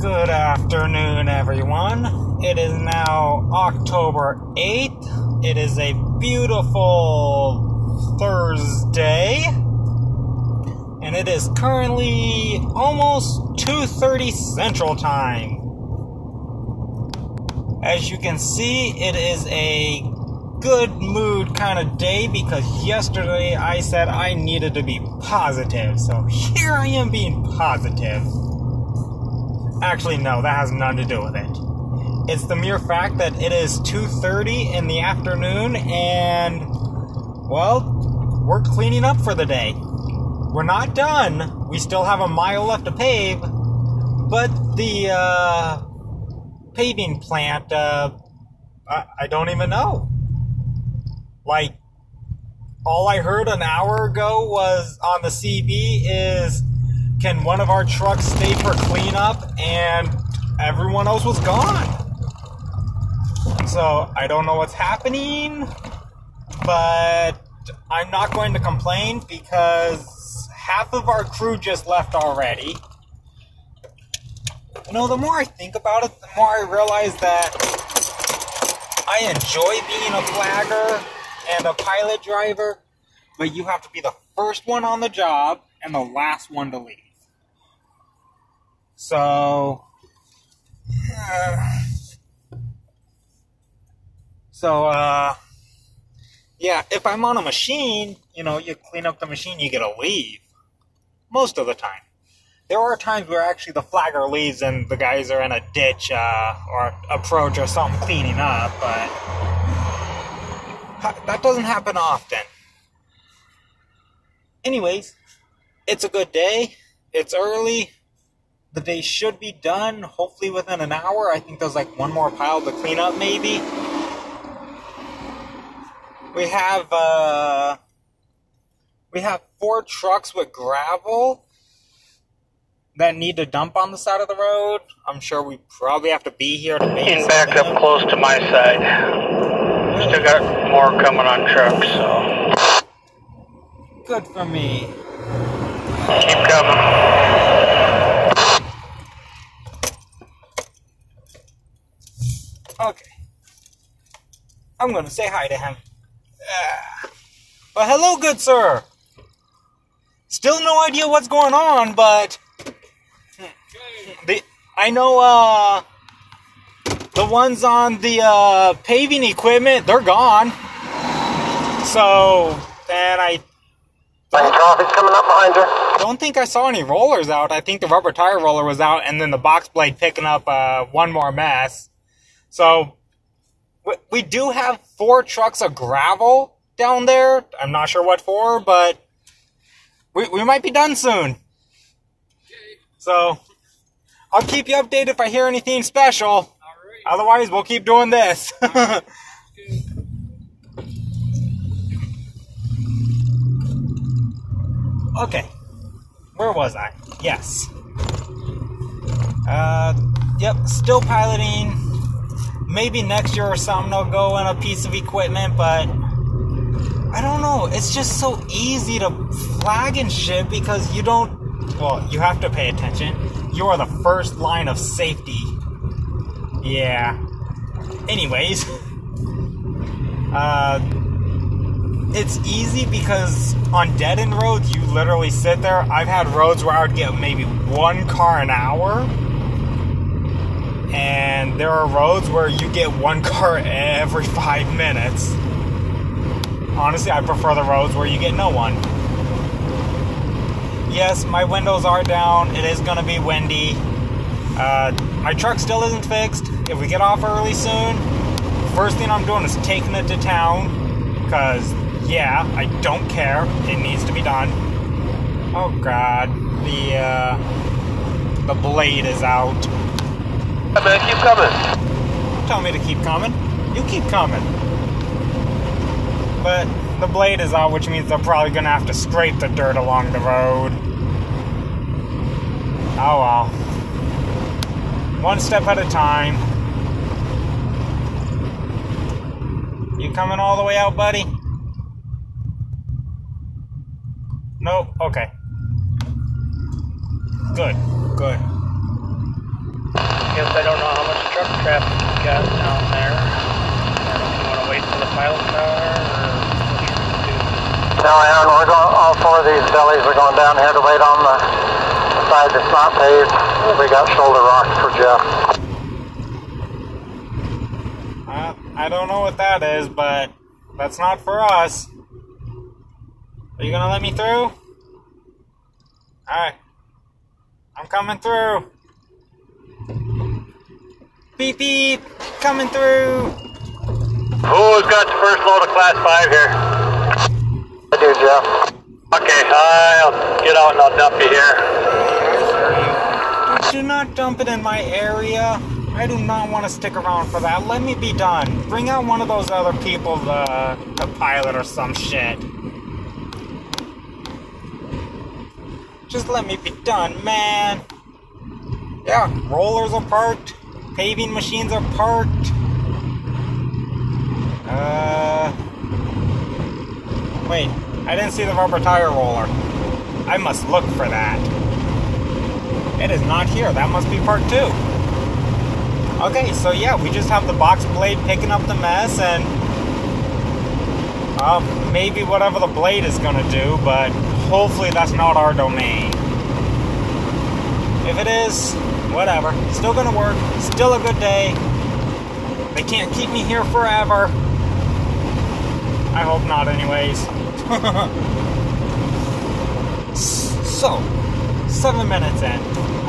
Good afternoon, everyone. It is now October 8th. It is a beautiful Thursday. And it is currently almost 2:30 Central Time. As you can see, it is a good mood kind of day because yesterday I said I needed to be positive. So here I am being positive. Actually, no, that has nothing to do with it. It's the mere fact that it is 2:30 in the afternoon and well, we're cleaning up for the day. We're not done. We still have a mile left to pave, but the uh, paving plant, uh, I, I don't even know. Like, all I heard an hour ago was on the CB is can one of our trucks stay for cleanup? And everyone else was gone. So I don't know what's happening, but I'm not going to complain because half of our crew just left already. You know, the more I think about it, the more I realize that I enjoy being a flagger and a pilot driver, but you have to be the first one on the job and the last one to leave. So, so, uh, yeah, if I'm on a machine, you know, you clean up the machine, you get a leave. Most of the time. There are times where actually the flagger leaves and the guys are in a ditch, uh, or approach or something cleaning up, but that doesn't happen often. Anyways, it's a good day. It's early. The day should be done, hopefully within an hour. I think there's like one more pile to clean up, maybe. We have, uh, we have four trucks with gravel that need to dump on the side of the road. I'm sure we probably have to be here to make back up close to my side. Still got more coming on trucks, so. Good for me. Keep coming. Okay. I'm gonna say hi to him. Uh, well, hello, good sir. Still no idea what's going on, but the I know uh the ones on the uh paving equipment, they're gone. So, and I Traffic coming up behind you. don't think I saw any rollers out. I think the rubber tire roller was out, and then the box blade picking up uh, one more mess. So we, we do have four trucks of gravel down there. I'm not sure what for, but we, we might be done soon. So I'll keep you updated if I hear anything special. Otherwise, we'll keep doing this. okay. Where was I? Yes. Uh, yep, still piloting. Maybe next year or something I'll go in a piece of equipment, but I don't know. It's just so easy to flag and shit because you don't. Well, you have to pay attention. You are the first line of safety. Yeah. Anyways, uh, it's easy because on dead end roads, you literally sit there. I've had roads where I would get maybe one car an hour. And there are roads where you get one car every five minutes. Honestly, I prefer the roads where you get no one. Yes, my windows are down. It is gonna be windy. Uh, my truck still isn't fixed. If we get off early soon, first thing I'm doing is taking it to town. Because, yeah, I don't care. It needs to be done. Oh god, the uh, the blade is out. Keep coming. Tell me to keep coming. You keep coming. But the blade is out, which means they're probably gonna have to scrape the dirt along the road. Oh well. One step at a time. You coming all the way out, buddy? Nope. Okay. Good. Good. Guess I don't know how much truck traffic you got down there. I don't know if you want to wait for the pilot car or what you want to do. No, Aaron, we're going, all four of these bellies are going down here to wait on the, the side that's not paved. We got shoulder rocks for Jeff. Uh, I don't know what that is, but that's not for us. Are you gonna let me through? Alright. I'm coming through. Beep beep! Coming through! Who's got the first load of class 5 here? I do, Jeff. Okay, I'll get out and I'll dump you here. Do not dump it in my area. I do not want to stick around for that. Let me be done. Bring out one of those other people, the, the pilot or some shit. Just let me be done, man. Yeah, rollers are parked. Paving machines are parked. Uh. Wait, I didn't see the rubber tire roller. I must look for that. It is not here. That must be part two. Okay, so yeah, we just have the box blade picking up the mess and um, maybe whatever the blade is gonna do, but hopefully that's not our domain. If it is, whatever. Still gonna work. Still a good day. They can't keep me here forever. I hope not, anyways. so, seven minutes in.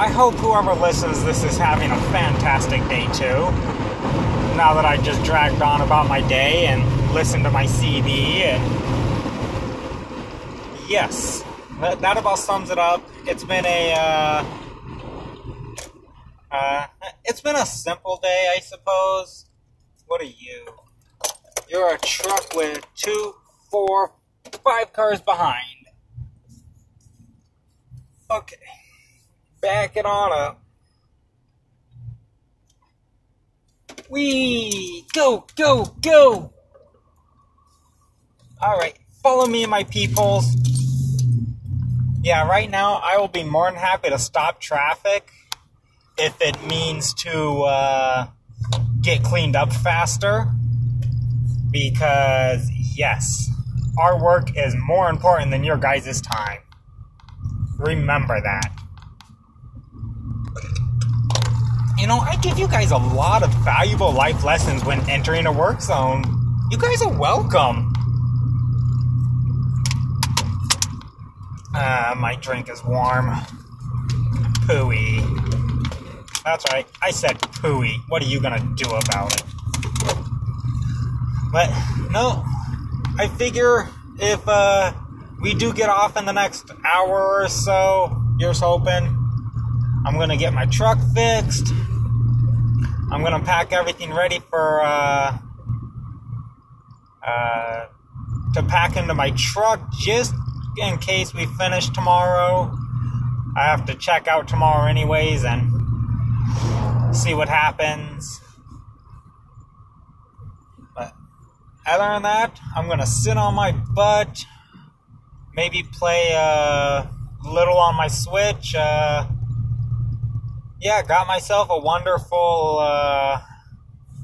I hope whoever listens this is having a fantastic day too. Now that I just dragged on about my day and listened to my CD and yes, that, about sums it up. It's been a uh, uh, it's been a simple day, I suppose. What are you? You're a truck with two, four, five cars behind. Okay. Back it on up. Wee! Go, go, go! Alright, follow me, my peoples. Yeah, right now I will be more than happy to stop traffic if it means to uh, get cleaned up faster. Because, yes, our work is more important than your guys' time. Remember that. You know, I give you guys a lot of valuable life lessons when entering a work zone. You guys are welcome. Ah, my drink is warm. Pooey. That's right, I said pooey. What are you gonna do about it? But, no, I figure if uh, we do get off in the next hour or so, here's hoping, I'm gonna get my truck fixed. I'm gonna pack everything ready for uh, uh, to pack into my truck just in case we finish tomorrow. I have to check out tomorrow anyways and see what happens. But other than that, I'm gonna sit on my butt, maybe play a little on my Switch. Uh, yeah, got myself a wonderful uh,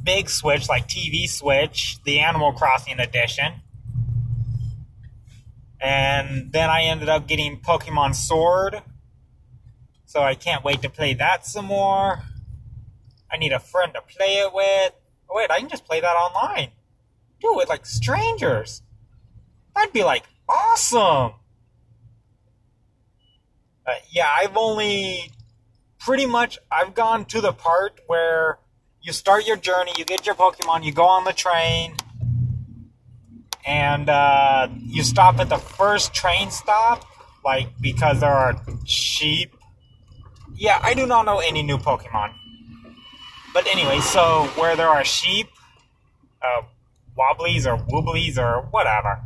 big Switch, like TV Switch, the Animal Crossing edition. And then I ended up getting Pokemon Sword. So I can't wait to play that some more. I need a friend to play it with. Oh, wait, I can just play that online. Do it with like strangers. That'd be like awesome. Uh, yeah, I've only pretty much I've gone to the part where you start your journey, you get your Pokemon, you go on the train, and uh, you stop at the first train stop, like because there are sheep. Yeah, I do not know any new Pokemon. But anyway, so where there are sheep, uh, wobblies or wooblies or whatever.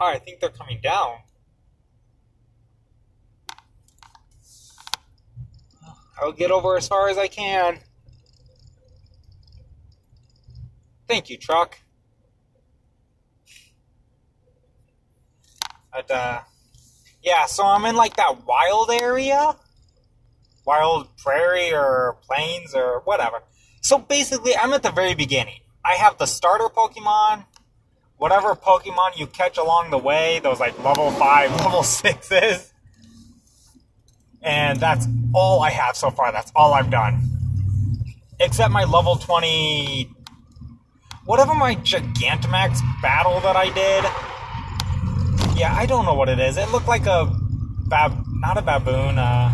Oh, I think they're coming down. I'll get over as far as I can. Thank you, truck. But, uh, yeah, so I'm in like that wild area wild prairie or plains or whatever. So basically, I'm at the very beginning. I have the starter Pokemon, whatever Pokemon you catch along the way, those like level 5, level 6s. And that's all I have so far. That's all I've done. Except my level 20. Whatever my Gigantamax battle that I did. Yeah, I don't know what it is. It looked like a. Bab- not a baboon, uh.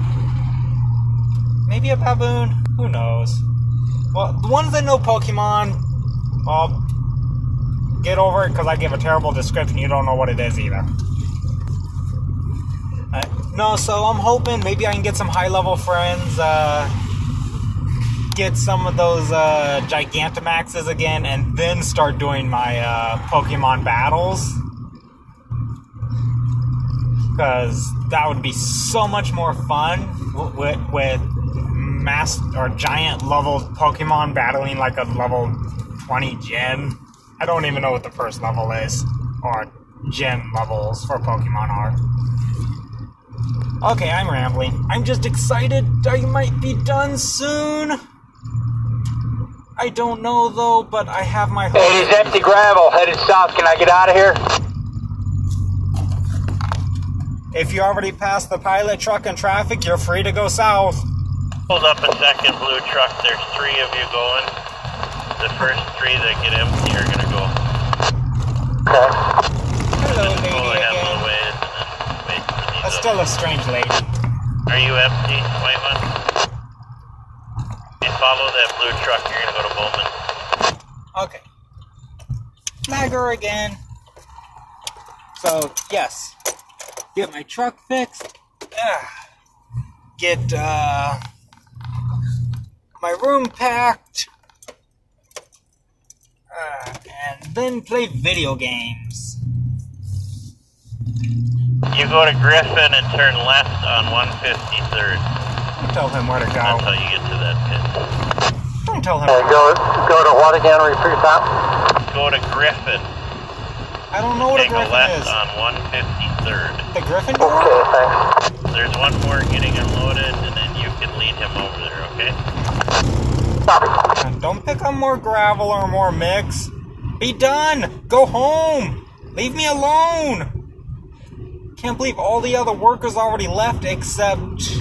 Maybe a baboon? Who knows? Well, the ones that know Pokemon, well, get over it because I give a terrible description. You don't know what it is either. Uh, no, so I'm hoping maybe I can get some high level friends, uh, get some of those uh, Gigantamaxes again, and then start doing my uh, Pokemon battles. Because that would be so much more fun with, with mass or giant level Pokemon battling like a level 20 gym. I don't even know what the first level is, or gym levels for Pokemon are. Okay, I'm rambling. I'm just excited I might be done soon. I don't know though, but I have my Hey, empty gravel, headed south. Can I get out of here? If you already passed the pilot truck and traffic, you're free to go south. Hold up a second, blue truck. There's three of you going. The first three that get empty are gonna go. Okay. Hello, Pull lady again. away and for. That's still a strange lady. Are you empty, white one? You follow that blue truck. You're gonna go to Bowman. Okay. Flagger again. So, yes. Get my truck fixed. Ah. Get uh, my room packed. Uh, and then play video games. You go to Griffin and turn left on 153rd. Don't tell him where to That's go. how you get to that pit. Don't tell him. Okay, go, go to what again? Repeat that. Go to Griffin. I don't know what a Take a griffin left is. on 153rd. The griffin? Okay, thanks. There's one more getting unloaded, and then you can lead him over there, okay? Copy. And don't pick up more gravel or more mix. Be done! Go home! Leave me alone! Can't believe all the other workers already left except.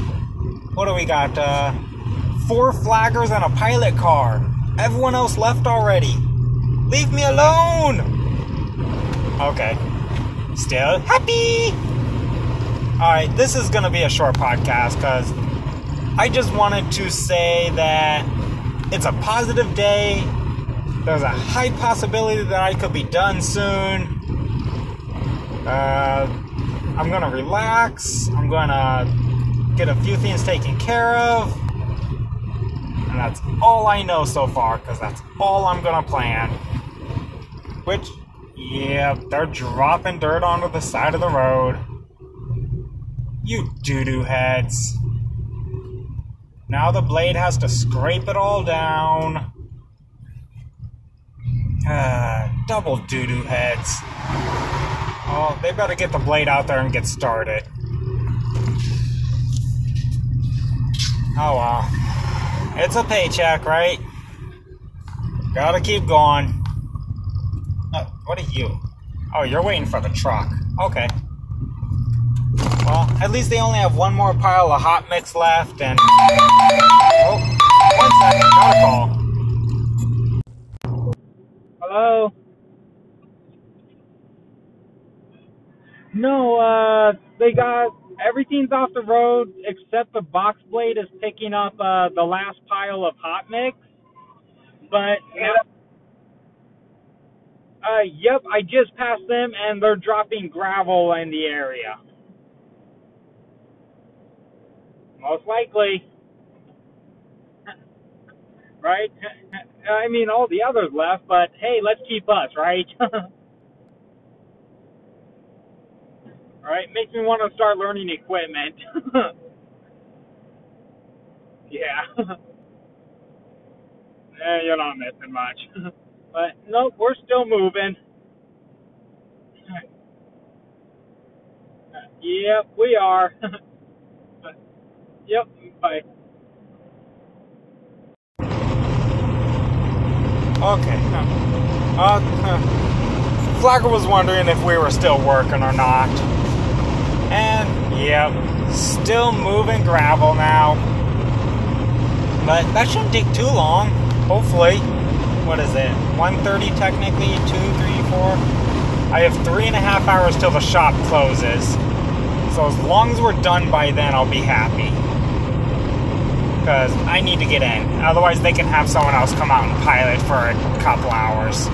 What do we got? Uh, four flaggers and a pilot car. Everyone else left already. Leave me alone! Okay. Still happy! Alright, this is gonna be a short podcast because I just wanted to say that it's a positive day. There's a high possibility that I could be done soon. Uh, I'm gonna relax. I'm gonna get a few things taken care of. And that's all I know so far, because that's all I'm gonna plan. Which, yeah, they're dropping dirt onto the side of the road. You doo doo heads. Now the blade has to scrape it all down. Ah, double doo doo heads. Oh, they better get the blade out there and get started. Oh well. It's a paycheck, right? Gotta keep going. What are you? Oh, you're waiting for the truck. Okay. Well, at least they only have one more pile of hot mix left, and. Oh, one second, got a call. Hello? No, uh, they got everything's off the road except the box blade is picking up uh, the last pile of hot mix. But uh, yep, I just passed them and they're dropping gravel in the area. Most likely. Right? I mean, all the others left, but hey, let's keep us, right? right? Makes me want to start learning equipment. yeah. eh, you're not missing much. But nope, we're still moving. yep, we are. but, yep, bye. Okay. Uh, Flagger was wondering if we were still working or not. And, yep, still moving gravel now. But that shouldn't take too long, hopefully. What is it? 1.30 technically? 2, 3, 4? I have three and a half hours till the shop closes. So as long as we're done by then, I'll be happy. Because I need to get in. Otherwise, they can have someone else come out and pilot for a couple hours.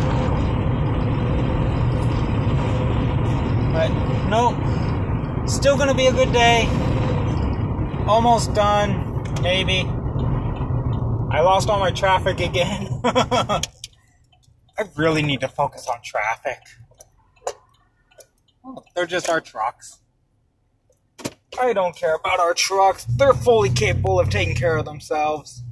But, nope. Still gonna be a good day. Almost done. Maybe. I lost all my traffic again. I really need to focus on traffic. They're just our trucks. I don't care about our trucks. They're fully capable of taking care of themselves.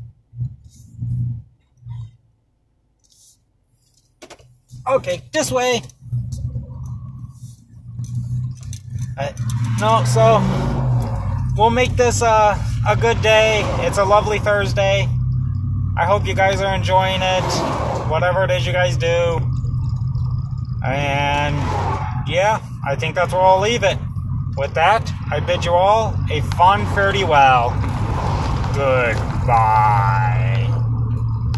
Okay, this way. Uh, no, so we'll make this uh, a good day. It's a lovely Thursday. I hope you guys are enjoying it, whatever it is you guys do. And yeah, I think that's where I'll leave it. With that, I bid you all a fun fare well. Goodbye.